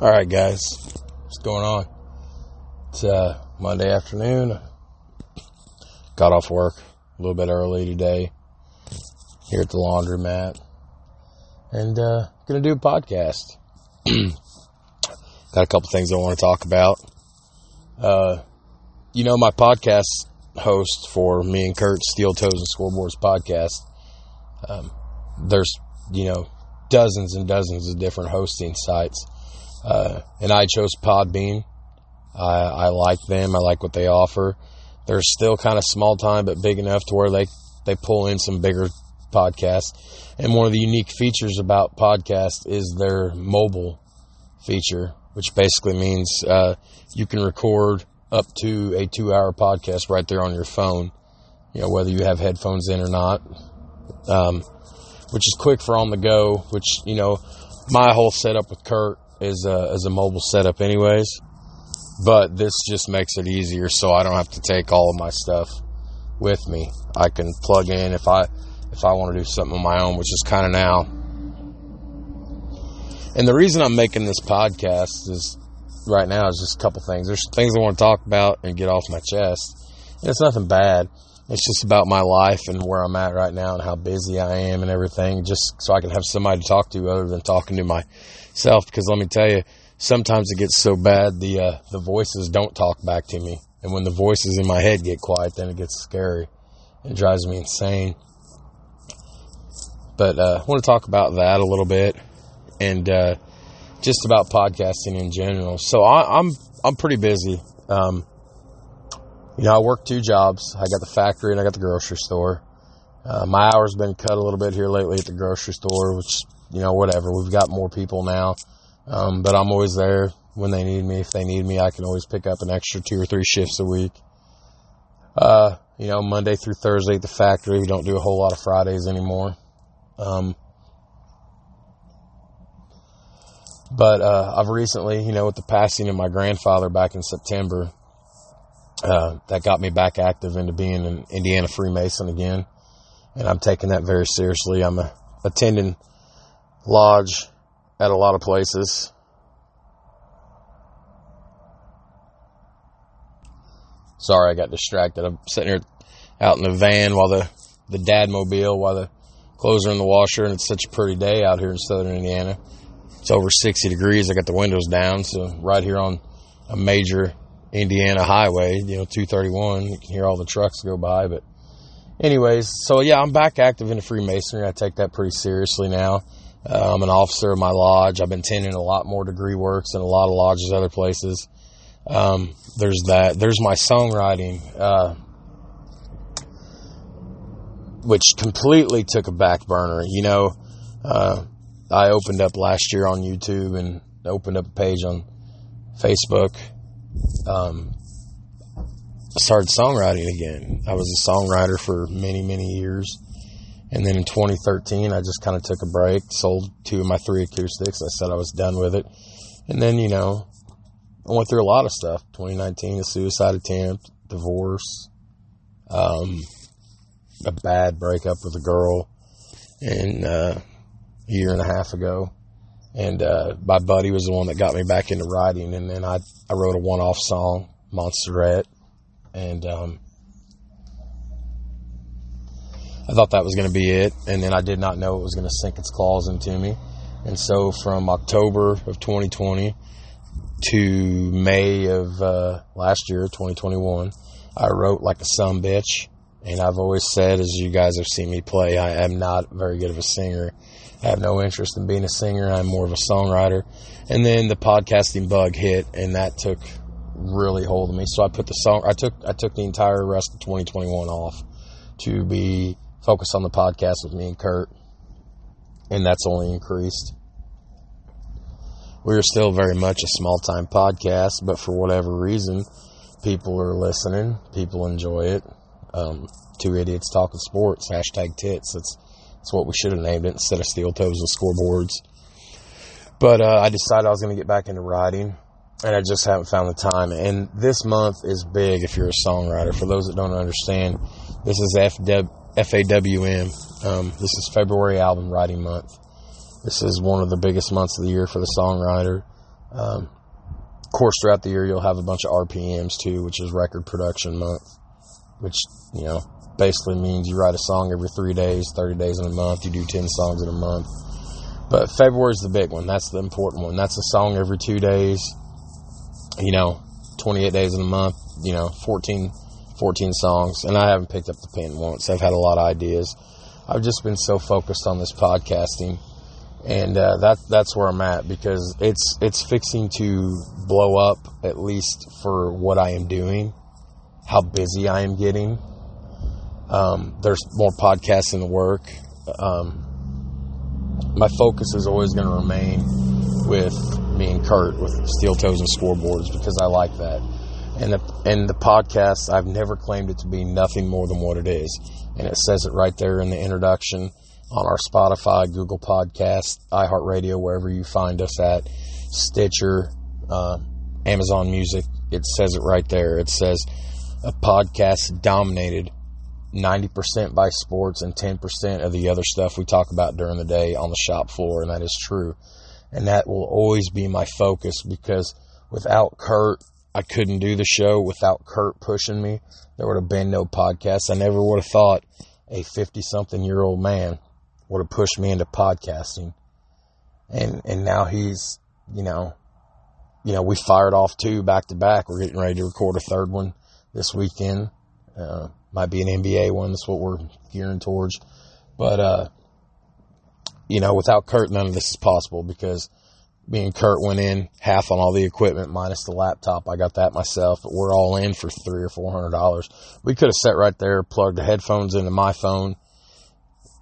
All right, guys, what's going on? It's uh, Monday afternoon. Got off work a little bit early today here at the laundromat, and uh, gonna do a podcast. Got a couple things I want to talk about. Uh, you know, my podcast host for me and Kurt Steel Toes and Scoreboards podcast. Um, there's you know dozens and dozens of different hosting sites uh, and I chose Podbean. I, I like them. I like what they offer. They're still kind of small time, but big enough to where they, they pull in some bigger podcasts. And one of the unique features about podcasts is their mobile feature, which basically means uh, you can record up to a two hour podcast right there on your phone, you know, whether you have headphones in or not, um, which is quick for on the go, which, you know, my whole setup with Kurt is a, is a mobile setup anyways. But this just makes it easier so I don't have to take all of my stuff with me. I can plug in if I if I want to do something on my own, which is kind of now. And the reason I'm making this podcast is right now is just a couple things. There's things I want to talk about and get off my chest. And it's nothing bad. It's just about my life and where I'm at right now and how busy I am and everything, just so I can have somebody to talk to other than talking to myself. Because let me tell you, sometimes it gets so bad the uh, the voices don't talk back to me, and when the voices in my head get quiet, then it gets scary. It drives me insane. But uh, I want to talk about that a little bit, and uh, just about podcasting in general. So I, am I'm, I'm pretty busy. Um, you know, I work two jobs. I got the factory and I got the grocery store. Uh, my hours been cut a little bit here lately at the grocery store, which you know, whatever. We've got more people now, um, but I'm always there when they need me. If they need me, I can always pick up an extra two or three shifts a week. Uh, you know, Monday through Thursday at the factory. We don't do a whole lot of Fridays anymore. Um, but uh, I've recently, you know, with the passing of my grandfather back in September, uh, that got me back active into being an Indiana Freemason again. And I'm taking that very seriously. I'm attending lodge at a lot of places. Sorry, I got distracted. I'm sitting here out in the van while the, the dad mobile, while the clothes are in the washer, and it's such a pretty day out here in southern Indiana. It's over 60 degrees. I got the windows down, so right here on a major Indiana highway, you know, 231. You can hear all the trucks go by. But, anyways, so yeah, I'm back active in the Freemasonry. I take that pretty seriously now. Uh, I'm an officer of my lodge. I've been attending a lot more degree works in a lot of lodges, other places. Um, there's that. There's my songwriting, uh, which completely took a back burner. You know, uh, I opened up last year on YouTube and opened up a page on Facebook um, started songwriting again. I was a songwriter for many, many years. And then in 2013, I just kind of took a break, sold two of my three acoustics. I said I was done with it. And then, you know, I went through a lot of stuff. 2019, a suicide attempt, divorce, um, a bad breakup with a girl, and uh, a year and a half ago. And uh, my buddy was the one that got me back into writing. And then I, I wrote a one off song, Montserrat. And um, I thought that was going to be it. And then I did not know it was going to sink its claws into me. And so from October of 2020 to May of uh, last year, 2021, I wrote like a some bitch. And I've always said, as you guys have seen me play, I am not very good of a singer. I have no interest in being a singer. I'm more of a songwriter. And then the podcasting bug hit, and that took really hold of me. So I put the song. I took I took the entire rest of 2021 off to be focused on the podcast with me and Kurt, and that's only increased. We are still very much a small time podcast, but for whatever reason, people are listening. People enjoy it. Um, two idiots talking sports. Hashtag tits. It's that's what we should have named it instead of steel toes and scoreboards. But uh, I decided I was going to get back into writing, and I just haven't found the time. And this month is big if you're a songwriter. For those that don't understand, this is FAWM. Um, this is February album writing month. This is one of the biggest months of the year for the songwriter. Um, of course, throughout the year, you'll have a bunch of RPMs too, which is record production month, which, you know, basically means you write a song every three days, 30 days in a month, you do 10 songs in a month. But February is the big one. That's the important one. That's a song every two days, you know, 28 days in a month, you know, 14, 14 songs. And I haven't picked up the pen once. I've had a lot of ideas. I've just been so focused on this podcasting. And uh, that that's where I'm at because it's it's fixing to blow up at least for what I am doing, how busy I am getting, um, there's more podcasts in the work. Um, my focus is always going to remain with me and Kurt with steel toes and scoreboards because I like that. And the, and the podcast, I've never claimed it to be nothing more than what it is. And it says it right there in the introduction on our Spotify, Google Podcast, iHeartRadio, wherever you find us at, Stitcher, uh, Amazon Music. It says it right there. It says a podcast dominated 90% by sports and 10% of the other stuff we talk about during the day on the shop floor, and that is true. And that will always be my focus because without Kurt, I couldn't do the show. Without Kurt pushing me, there would have been no podcast. I never would have thought a 50 something year old man would have pushed me into podcasting. And, and now he's, you know, you know, we fired off two back to back. We're getting ready to record a third one this weekend. Uh, might be an NBA one. That's what we're gearing towards. But, uh, you know, without Kurt, none of this is possible because me and Kurt went in half on all the equipment minus the laptop. I got that myself, but we're all in for three or four hundred dollars. We could have sat right there, plugged the headphones into my phone,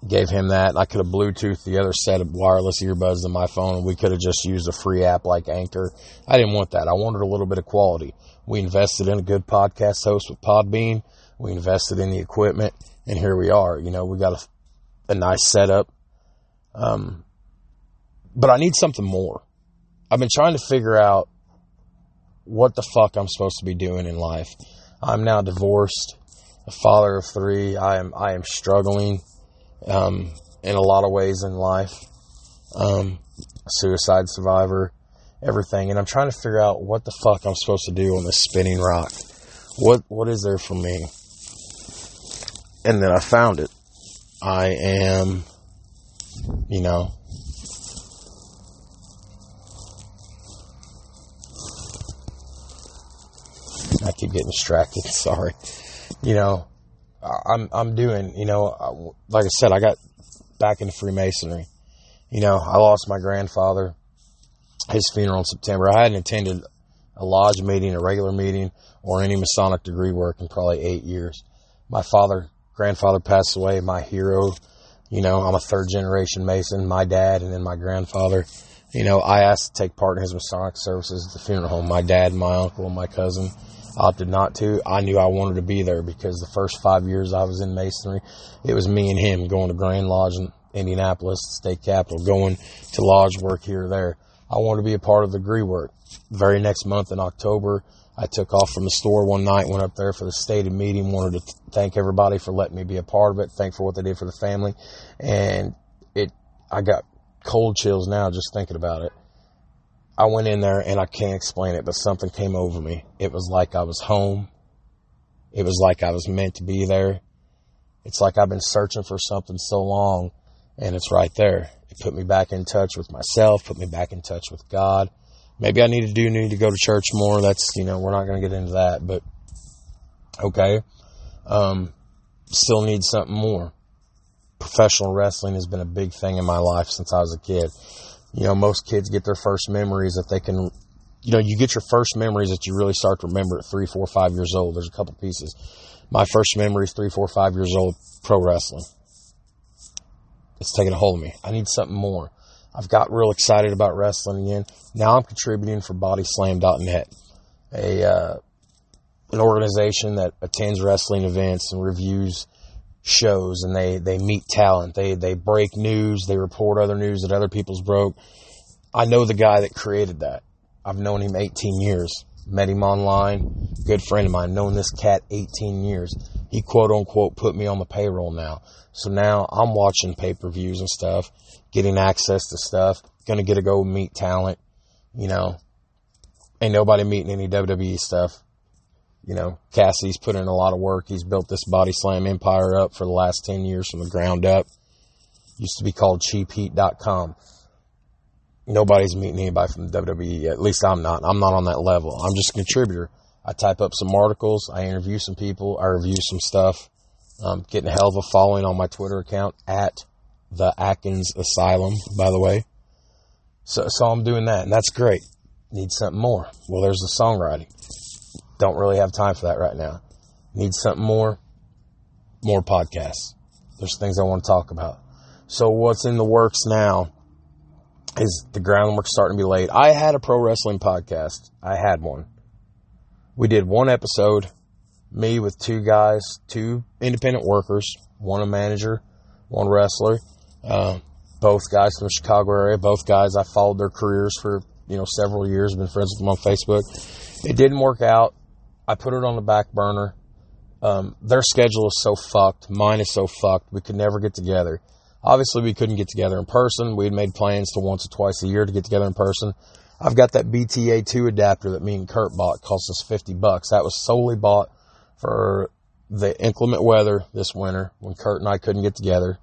gave him that. I could have Bluetooth the other set of wireless earbuds to my phone, we could have just used a free app like Anchor. I didn't want that. I wanted a little bit of quality. We invested in a good podcast host with Podbean. We invested in the equipment, and here we are. You know, we got a, a nice setup. Um, but I need something more. I've been trying to figure out what the fuck I'm supposed to be doing in life. I'm now divorced, a father of three. I am I am struggling um, in a lot of ways in life. Um, suicide survivor, everything, and I'm trying to figure out what the fuck I'm supposed to do on this spinning rock. What what is there for me? and then I found it. I am, you know, I keep getting distracted. Sorry. You know, I'm I'm doing. You know, like I said, I got back into Freemasonry. You know, I lost my grandfather. His funeral in September. I hadn't attended a lodge meeting, a regular meeting, or any Masonic degree work in probably eight years. My father grandfather passed away, my hero. You know, I'm a third generation Mason, my dad, and then my grandfather. You know, I asked to take part in his Masonic services at the funeral home. My dad, my uncle, and my cousin opted not to. I knew I wanted to be there because the first five years I was in Masonry, it was me and him going to Grand Lodge in Indianapolis, the state capital, going to lodge work here or there. I wanted to be a part of the degree work. Very next month in October, I took off from the store one night, went up there for the stated meeting, wanted to thank everybody for letting me be a part of it, thank for what they did for the family. And it, I got cold chills now just thinking about it. I went in there and I can't explain it, but something came over me. It was like I was home. It was like I was meant to be there. It's like I've been searching for something so long and it's right there. It put me back in touch with myself, put me back in touch with God maybe I need to do need to go to church more. That's you know we're not going to get into that, but okay. Um, still need something more. Professional wrestling has been a big thing in my life since I was a kid. You know, most kids get their first memories that they can. You know, you get your first memories that you really start to remember at three, four, five years old. There's a couple pieces. My first memory is three, four, five years old. Pro wrestling. It's taking a hold of me. I need something more. I've got real excited about wrestling again. Now I'm contributing for BodySlam.net, a uh, an organization that attends wrestling events and reviews shows, and they they meet talent. They they break news. They report other news that other people's broke. I know the guy that created that. I've known him 18 years. Met him online. Good friend of mine. Known this cat 18 years. He quote unquote put me on the payroll now. So now I'm watching pay per views and stuff getting access to stuff. To get to go meet talent, you know, ain't nobody meeting any WWE stuff. You know, Cassie's put in a lot of work. He's built this body slam empire up for the last 10 years from the ground up. Used to be called cheapheat.com. Nobody's meeting anybody from WWE. At least I'm not. I'm not on that level. I'm just a contributor. I type up some articles. I interview some people. I review some stuff. I'm getting a hell of a following on my Twitter account at the Atkins Asylum, by the way. So, so I'm doing that, and that's great. Need something more. Well, there's the songwriting. Don't really have time for that right now. Need something more. More podcasts. There's things I want to talk about. So what's in the works now is the groundwork starting to be laid. I had a pro wrestling podcast. I had one. We did one episode, me with two guys, two independent workers, one a manager, one wrestler. Uh, both guys from the Chicago area. Both guys I followed their careers for you know several years. Been friends with them on Facebook. It didn't work out. I put it on the back burner. Um, their schedule is so fucked. Mine is so fucked. We could never get together. Obviously, we couldn't get together in person. We had made plans to once or twice a year to get together in person. I've got that BTA2 adapter that me and Kurt bought. Cost us 50 bucks. That was solely bought for the inclement weather this winter when Kurt and I couldn't get together.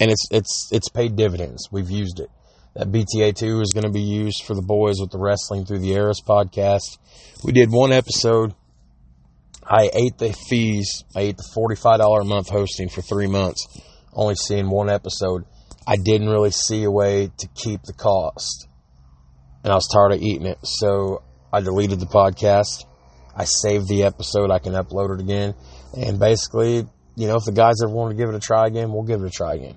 And it's, it's, it's paid dividends. We've used it. That BTA2 is going to be used for the boys with the Wrestling Through the Eras podcast. We did one episode. I ate the fees. I ate the $45 a month hosting for three months, only seeing one episode. I didn't really see a way to keep the cost. And I was tired of eating it. So I deleted the podcast. I saved the episode. I can upload it again. And basically, you know, if the guys ever want to give it a try again, we'll give it a try again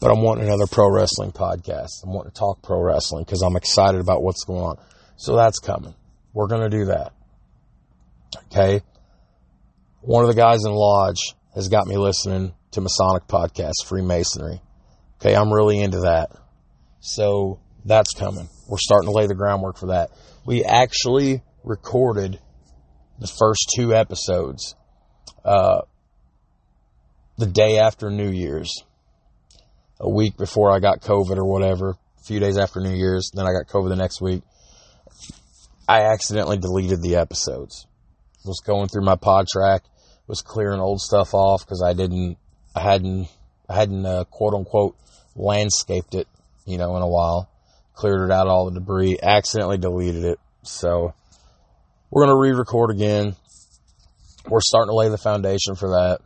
but I'm wanting another pro wrestling podcast. I'm wanting to talk pro wrestling because I'm excited about what's going on. So that's coming. We're going to do that. Okay. One of the guys in Lodge has got me listening to Masonic podcast, Freemasonry. Okay. I'm really into that. So that's coming. We're starting to lay the groundwork for that. We actually recorded the first two episodes, uh, the day after New Year's a week before I got COVID or whatever, a few days after New Year's, then I got COVID the next week. I accidentally deleted the episodes. Was going through my PodTrak, was clearing old stuff off because I didn't, I hadn't, I hadn't uh, quote unquote landscaped it, you know, in a while. Cleared it out all the debris. Accidentally deleted it. So we're gonna re-record again. We're starting to lay the foundation for that.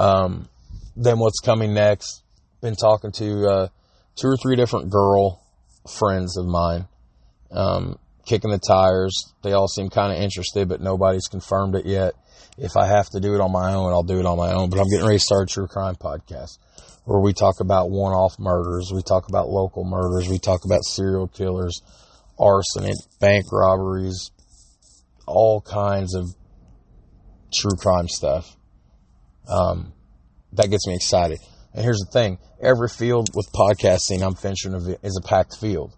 Um, then what's coming next? Been talking to uh, two or three different girl friends of mine, um, kicking the tires. They all seem kind of interested, but nobody's confirmed it yet. If I have to do it on my own, I'll do it on my own. But I'm getting ready to start a true crime podcast where we talk about one-off murders, we talk about local murders, we talk about serial killers, arson, bank robberies, all kinds of true crime stuff. Um, that gets me excited. And here's the thing every field with podcasting I'm finishing is a packed field.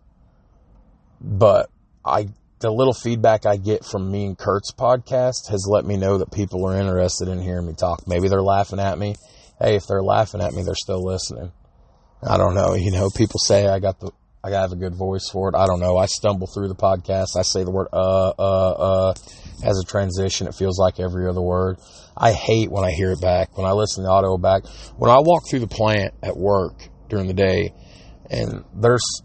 But I, the little feedback I get from me and Kurt's podcast has let me know that people are interested in hearing me talk. Maybe they're laughing at me. Hey, if they're laughing at me, they're still listening. I don't know. You know, people say I got the, I have a good voice for it. I don't know. I stumble through the podcast. I say the word, uh, uh, uh, as a transition. It feels like every other word. I hate when I hear it back, when I listen to the audio back. When I walk through the plant at work during the day, and there's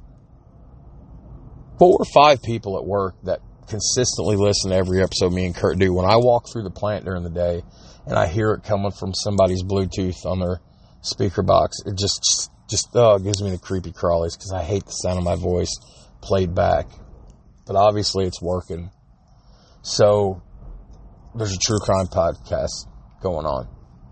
four or five people at work that consistently listen to every episode me and Kurt do. When I walk through the plant during the day and I hear it coming from somebody's Bluetooth on their speaker box, it just just oh, gives me the creepy crawlies because I hate the sound of my voice played back. But obviously, it's working. So there's a true crime podcast going on.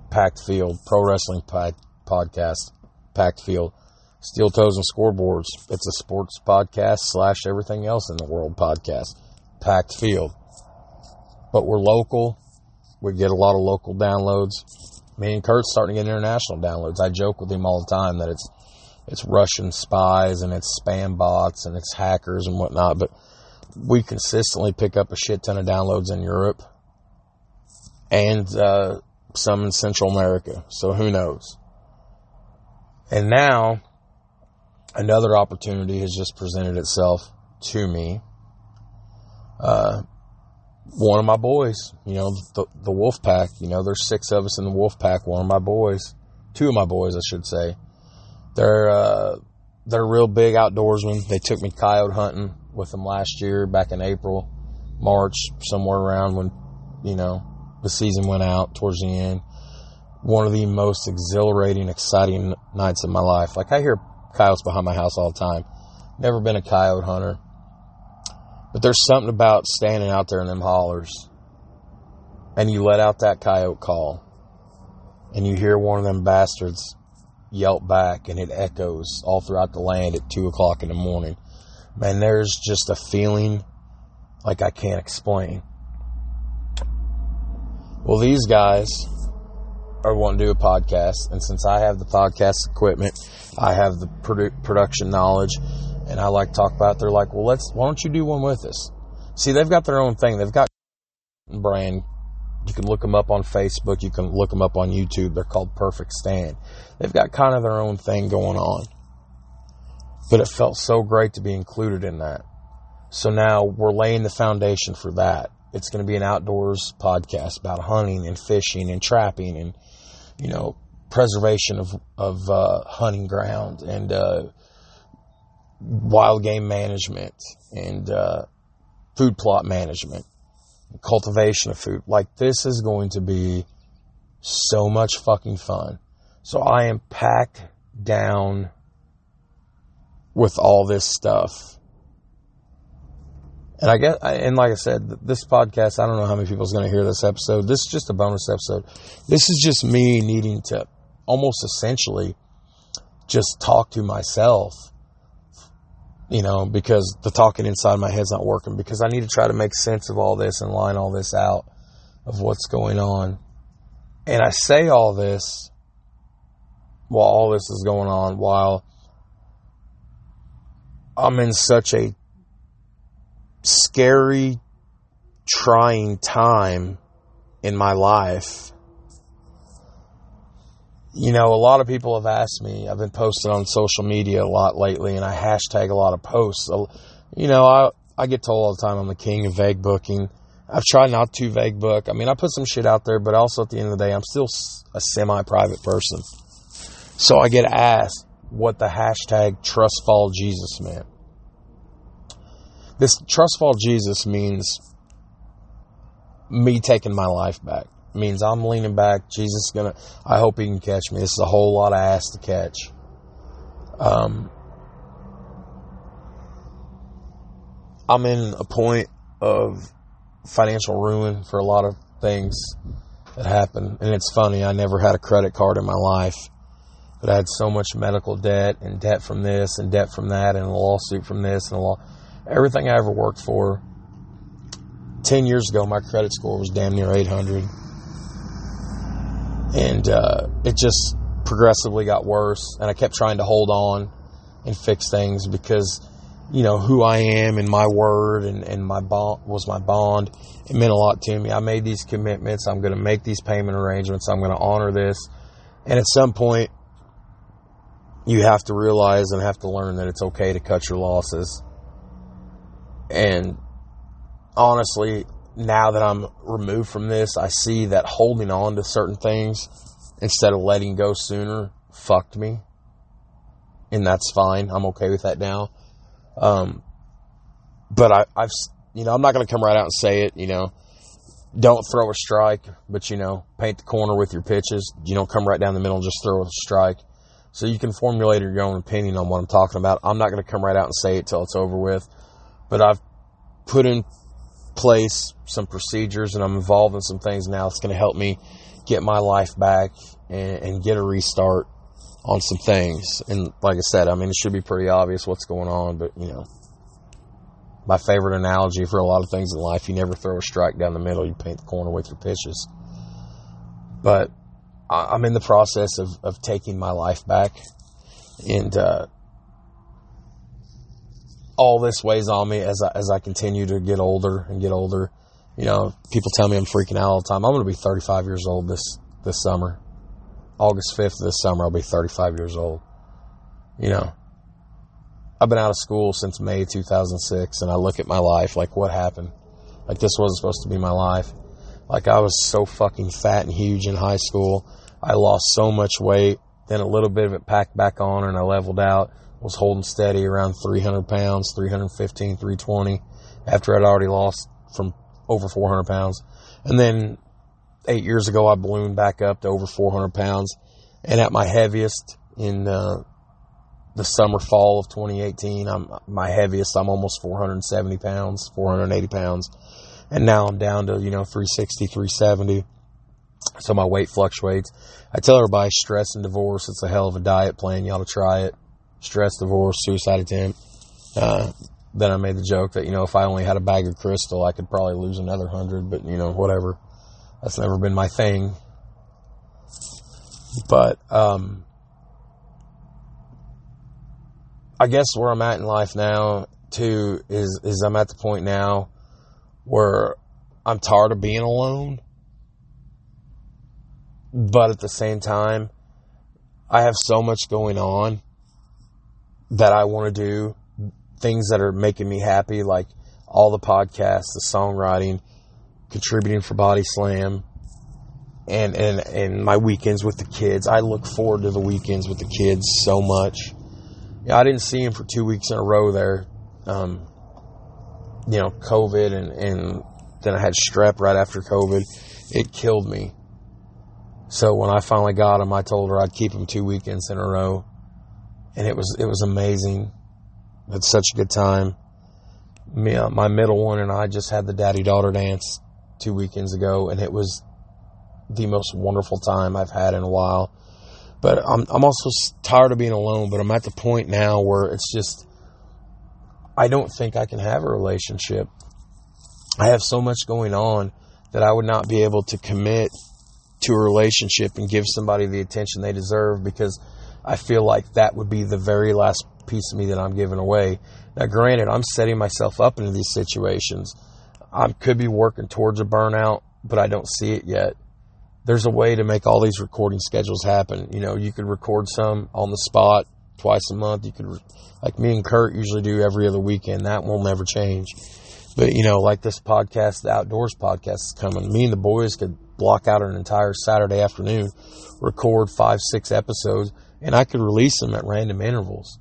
Packed Field, Pro Wrestling pod, Podcast, Packed Field, Steel Toes and Scoreboards. It's a sports podcast slash everything else in the world podcast. Packed Field. But we're local. We get a lot of local downloads. Me and Kurt's starting to get international downloads. I joke with him all the time that it's it's Russian spies and it's spam bots and it's hackers and whatnot, but we consistently pick up a shit ton of downloads in Europe and uh, some in Central America. So who knows? And now another opportunity has just presented itself to me. uh, one of my boys, you know, the, the wolf pack, you know, there's six of us in the wolf pack. One of my boys, two of my boys, I should say, they're, uh, they're real big outdoorsmen. They took me coyote hunting with them last year back in April, March, somewhere around when, you know, the season went out towards the end. One of the most exhilarating, exciting nights of my life. Like I hear coyotes behind my house all the time. Never been a coyote hunter. But there's something about standing out there in them hollers and you let out that coyote call and you hear one of them bastards yelp back and it echoes all throughout the land at two o'clock in the morning. Man, there's just a feeling like I can't explain. Well, these guys are wanting to do a podcast, and since I have the podcast equipment, I have the produ- production knowledge, and I like talk about. It, they're like, "Well, let's. Why don't you do one with us?" See, they've got their own thing. They've got brand. You can look them up on Facebook. You can look them up on YouTube. They're called Perfect Stand. They've got kind of their own thing going on. But it felt so great to be included in that. So now we're laying the foundation for that. It's going to be an outdoors podcast about hunting and fishing and trapping and, you know, preservation of, of uh, hunting ground and uh, wild game management and uh, food plot management, cultivation of food. Like, this is going to be so much fucking fun. So I am packed down with all this stuff and I guess, and like I said, this podcast, I don't know how many people is going to hear this episode. This is just a bonus episode. This is just me needing to almost essentially just talk to myself, you know, because the talking inside my head's not working because I need to try to make sense of all this and line all this out of what's going on. And I say all this while all this is going on, while I'm in such a scary, trying time in my life. You know, a lot of people have asked me, I've been posting on social media a lot lately and I hashtag a lot of posts. You know, I, I get told all the time I'm the king of vague booking. I've tried not to vague book. I mean, I put some shit out there, but also at the end of the day, I'm still a semi private person. So I get asked what the hashtag trust fall Jesus meant. This trust fall Jesus means me taking my life back. It means I'm leaning back. Jesus is gonna. I hope he can catch me. This is a whole lot of ass to catch. Um, I'm in a point of financial ruin for a lot of things that happen, and it's funny. I never had a credit card in my life, but I had so much medical debt and debt from this and debt from that and a lawsuit from this and a law everything I ever worked for. 10 years ago, my credit score was damn near 800. And uh, it just progressively got worse. And I kept trying to hold on and fix things because, you know, who I am and my word and, and my bond was my bond. It meant a lot to me. I made these commitments. I'm going to make these payment arrangements. I'm going to honor this. And at some point, you have to realize and have to learn that it's okay to cut your losses and honestly, now that I'm removed from this, I see that holding on to certain things instead of letting go sooner fucked me. And that's fine. I'm okay with that now. Um, but I, I've, you know, I'm not going to come right out and say it, you know, don't throw a strike, but you know, paint the corner with your pitches. You don't come right down the middle and just throw a strike. So you can formulate your own opinion on what I'm talking about. I'm not going to come right out and say it till it's over with but I've put in place some procedures and I'm involved in some things now that's going to help me get my life back and, and, get a restart on some things. And like I said, I mean, it should be pretty obvious what's going on, but you know, my favorite analogy for a lot of things in life, you never throw a strike down the middle, you paint the corner with your pitches. But I'm in the process of, of taking my life back and, uh, all this weighs on me as I, as I continue to get older and get older. You know, people tell me I'm freaking out all the time. I'm going to be 35 years old this, this summer. August 5th this summer, I'll be 35 years old. You know, I've been out of school since May 2006 and I look at my life like what happened? Like this wasn't supposed to be my life. Like I was so fucking fat and huge in high school. I lost so much weight. Then a little bit of it packed back on and I leveled out. Was holding steady around 300 pounds, 315, 320 after I'd already lost from over 400 pounds. And then eight years ago, I ballooned back up to over 400 pounds. And at my heaviest in uh, the summer fall of 2018, I'm my heaviest. I'm almost 470 pounds, 480 pounds, and now I'm down to you know 360, 370. So my weight fluctuates. I tell everybody stress and divorce. It's a hell of a diet plan. You ought to try it. Stress, divorce, suicide attempt. Uh, then I made the joke that you know if I only had a bag of crystal, I could probably lose another hundred. But you know whatever. That's never been my thing. But um, I guess where I'm at in life now too is is I'm at the point now where I'm tired of being alone. But at the same time, I have so much going on that I want to do things that are making me happy, like all the podcasts, the songwriting, contributing for Body Slam, and and and my weekends with the kids. I look forward to the weekends with the kids so much yeah, I didn't see him for two weeks in a row there. Um, you know, COVID and, and then I had strep right after COVID. It killed me. So when I finally got him, I told her I'd keep him two weekends in a row. And it was, it was amazing. It's such a good time. Me, uh, my middle one and I just had the daddy daughter dance two weekends ago and it was the most wonderful time I've had in a while. But I'm, I'm also tired of being alone, but I'm at the point now where it's just, I don't think I can have a relationship. I have so much going on that I would not be able to commit to a relationship and give somebody the attention they deserve because I feel like that would be the very last piece of me that I'm giving away. Now, granted, I'm setting myself up into these situations. I could be working towards a burnout, but I don't see it yet there's a way to make all these recording schedules happen. You know, you could record some on the spot twice a month. You could, like me and Kurt usually do every other weekend. That will never change. But, you know, like this podcast, the Outdoors podcast is coming. Me and the boys could block out an entire Saturday afternoon, record five, six episodes, and I could release them at random intervals.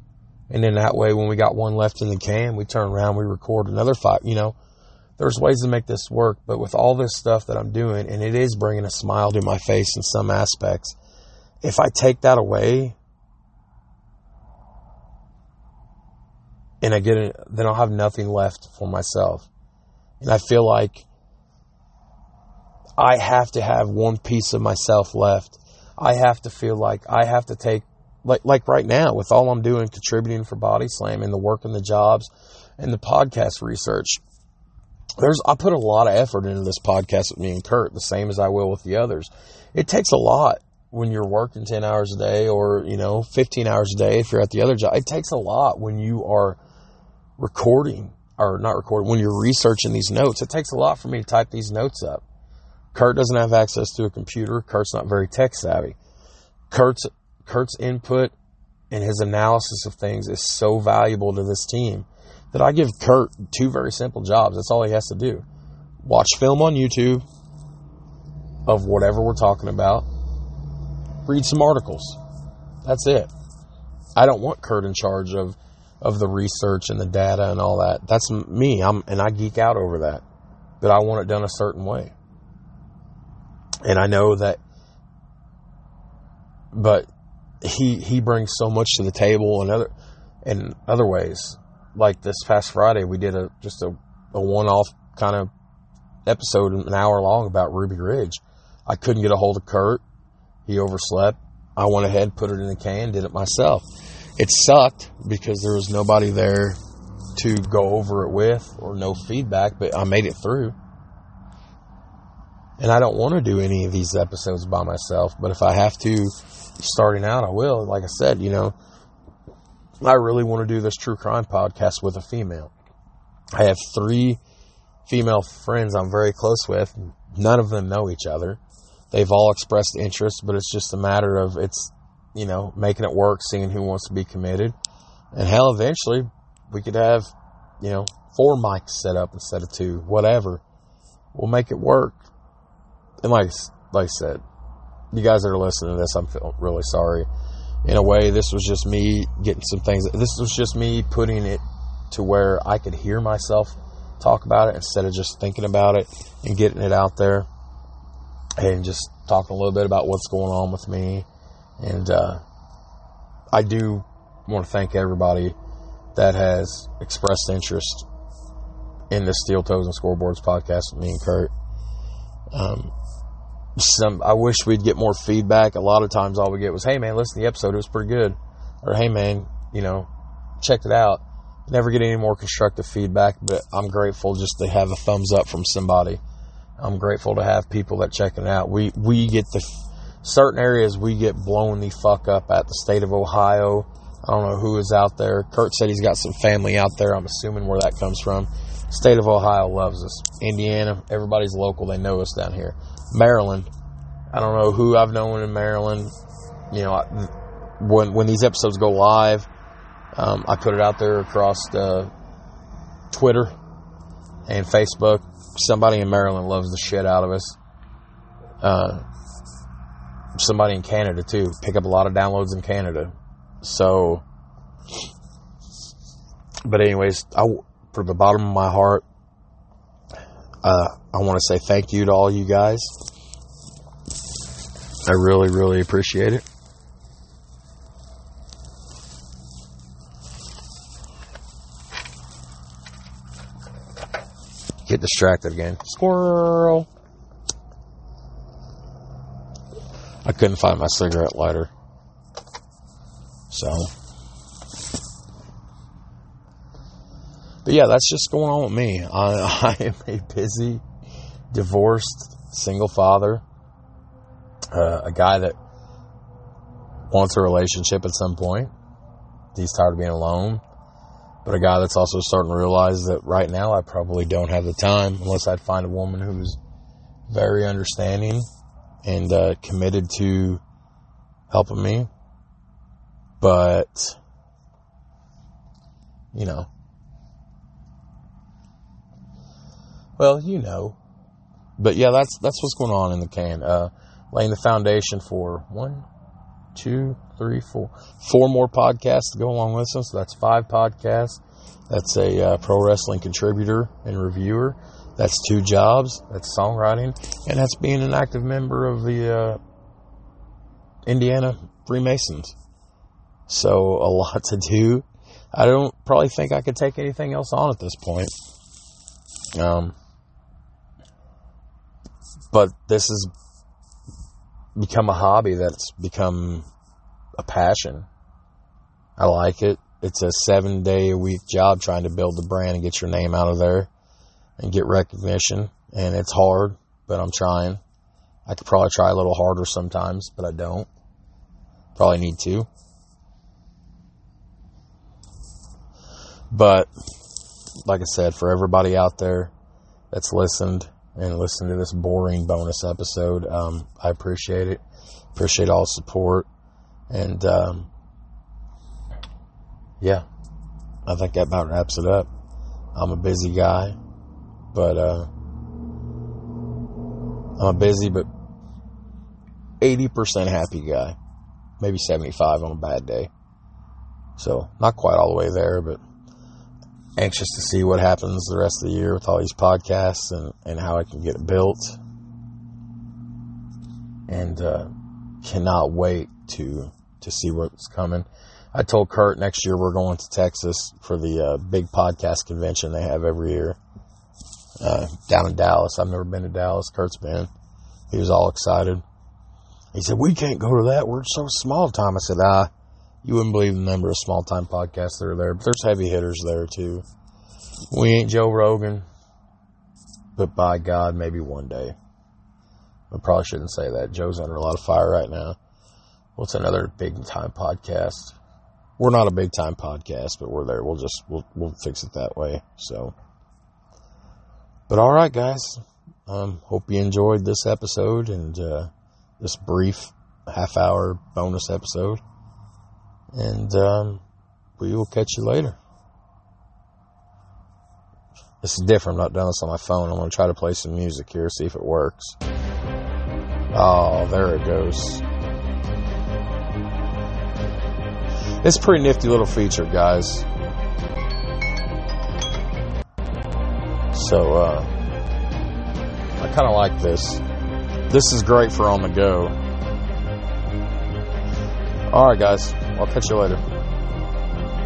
And then that way, when we got one left in the can, we turn around, we record another five, you know there's ways to make this work, but with all this stuff that I'm doing, and it is bringing a smile to my face in some aspects, if I take that away, and I get it, then I'll have nothing left for myself. And I feel like I have to have one piece of myself left. I have to feel like I have to take, like, like right now with all I'm doing, contributing for Body Slam and the work and the jobs and the podcast research there's I put a lot of effort into this podcast with me and Kurt, the same as I will with the others. It takes a lot when you're working 10 hours a day or, you know, 15 hours a day if you're at the other job. It takes a lot when you are recording or not recording, when you're researching these notes. It takes a lot for me to type these notes up. Kurt doesn't have access to a computer. Kurt's not very tech savvy. Kurt's Kurt's input and his analysis of things is so valuable to this team that I give Kurt two very simple jobs. That's all he has to do. Watch film on YouTube of whatever we're talking about. Read some articles. That's it. I don't want Kurt in charge of of the research and the data and all that. That's me. I'm and I geek out over that. But I want it done a certain way. And I know that but he he brings so much to the table and other in other ways like this past Friday, we did a just a, a one off kind of episode, an hour long about Ruby Ridge. I couldn't get a hold of Kurt. He overslept. I went ahead, put it in a can, did it myself. It sucked because there was nobody there to go over it with or no feedback, but I made it through. And I don't want to do any of these episodes by myself, but if I have to starting out, I will. Like I said, you know, I really want to do this true crime podcast with a female. I have three female friends I'm very close with. None of them know each other. They've all expressed interest, but it's just a matter of it's, you know, making it work, seeing who wants to be committed. And hell, eventually we could have, you know, four mics set up instead of two, whatever. we'll make it work. And like, like I said, you guys that are listening to this, I'm really sorry. In a way, this was just me getting some things. This was just me putting it to where I could hear myself talk about it instead of just thinking about it and getting it out there and just talking a little bit about what's going on with me. And uh, I do want to thank everybody that has expressed interest in the Steel Toes and Scoreboards podcast with me and Kurt. Um, some I wish we'd get more feedback. A lot of times, all we get was, "Hey man, listen to the episode; it was pretty good," or "Hey man, you know, checked it out." Never get any more constructive feedback, but I'm grateful just to have a thumbs up from somebody. I'm grateful to have people that check it out. We we get the certain areas we get blown the fuck up at the state of Ohio. I don't know who is out there. Kurt said he's got some family out there. I'm assuming where that comes from. State of Ohio loves us. Indiana, everybody's local. They know us down here. Maryland, I don't know who I've known in Maryland. You know, when when these episodes go live, um, I put it out there across the Twitter and Facebook. Somebody in Maryland loves the shit out of us. Uh, somebody in Canada too. Pick up a lot of downloads in Canada. So, but anyways, I, from the bottom of my heart, uh, I want to say thank you to all you guys. I really, really appreciate it. Get distracted again. Squirrel. I couldn't find my cigarette lighter. So. But yeah, that's just going on with me. I, I am a busy, divorced, single father. Uh, a guy that wants a relationship at some point. He's tired of being alone. But a guy that's also starting to realize that right now I probably don't have the time unless I'd find a woman who's very understanding and uh, committed to helping me. But, you know, well, you know, but yeah, that's that's what's going on in the can. Uh, laying the foundation for one, two, three, four, four more podcasts to go along with them. So that's five podcasts. That's a uh, pro wrestling contributor and reviewer. That's two jobs. That's songwriting, and that's being an active member of the uh, Indiana Freemasons. So a lot to do. I don't probably think I could take anything else on at this point. Um, but this has become a hobby that's become a passion. I like it. It's a seven day a week job trying to build the brand and get your name out of there and get recognition. And it's hard, but I'm trying. I could probably try a little harder sometimes, but I don't. Probably need to. But, like I said, for everybody out there that's listened and listened to this boring bonus episode, um, I appreciate it. Appreciate all support. And, um, yeah, I think that about wraps it up. I'm a busy guy. But uh, I'm a busy but 80% happy guy. Maybe 75 on a bad day. So, not quite all the way there, but anxious to see what happens the rest of the year with all these podcasts and, and how I can get it built. And uh, cannot wait to to see what's coming. I told Kurt next year we're going to Texas for the uh, big podcast convention they have every year uh, down in Dallas. I've never been to Dallas. Kurt's been. He was all excited. He said, "We can't go to that. We're so small time." I said, "Ah, you wouldn't believe the number of small time podcasts that are there, but there's heavy hitters there too. We ain't Joe Rogan, but by God, maybe one day. I probably shouldn't say that. Joe's under a lot of fire right now. What's another big time podcast? We're not a big time podcast, but we're there. We'll just we'll we'll fix it that way. So." But all right, guys. Um, hope you enjoyed this episode and uh, this brief half hour bonus episode. And um, we will catch you later. This is different. I'm not doing this on my phone. I'm going to try to play some music here, see if it works. Oh, there it goes. It's a pretty nifty little feature, guys. So, uh, I kind of like this. This is great for on the go. All right, guys. I'll catch you later.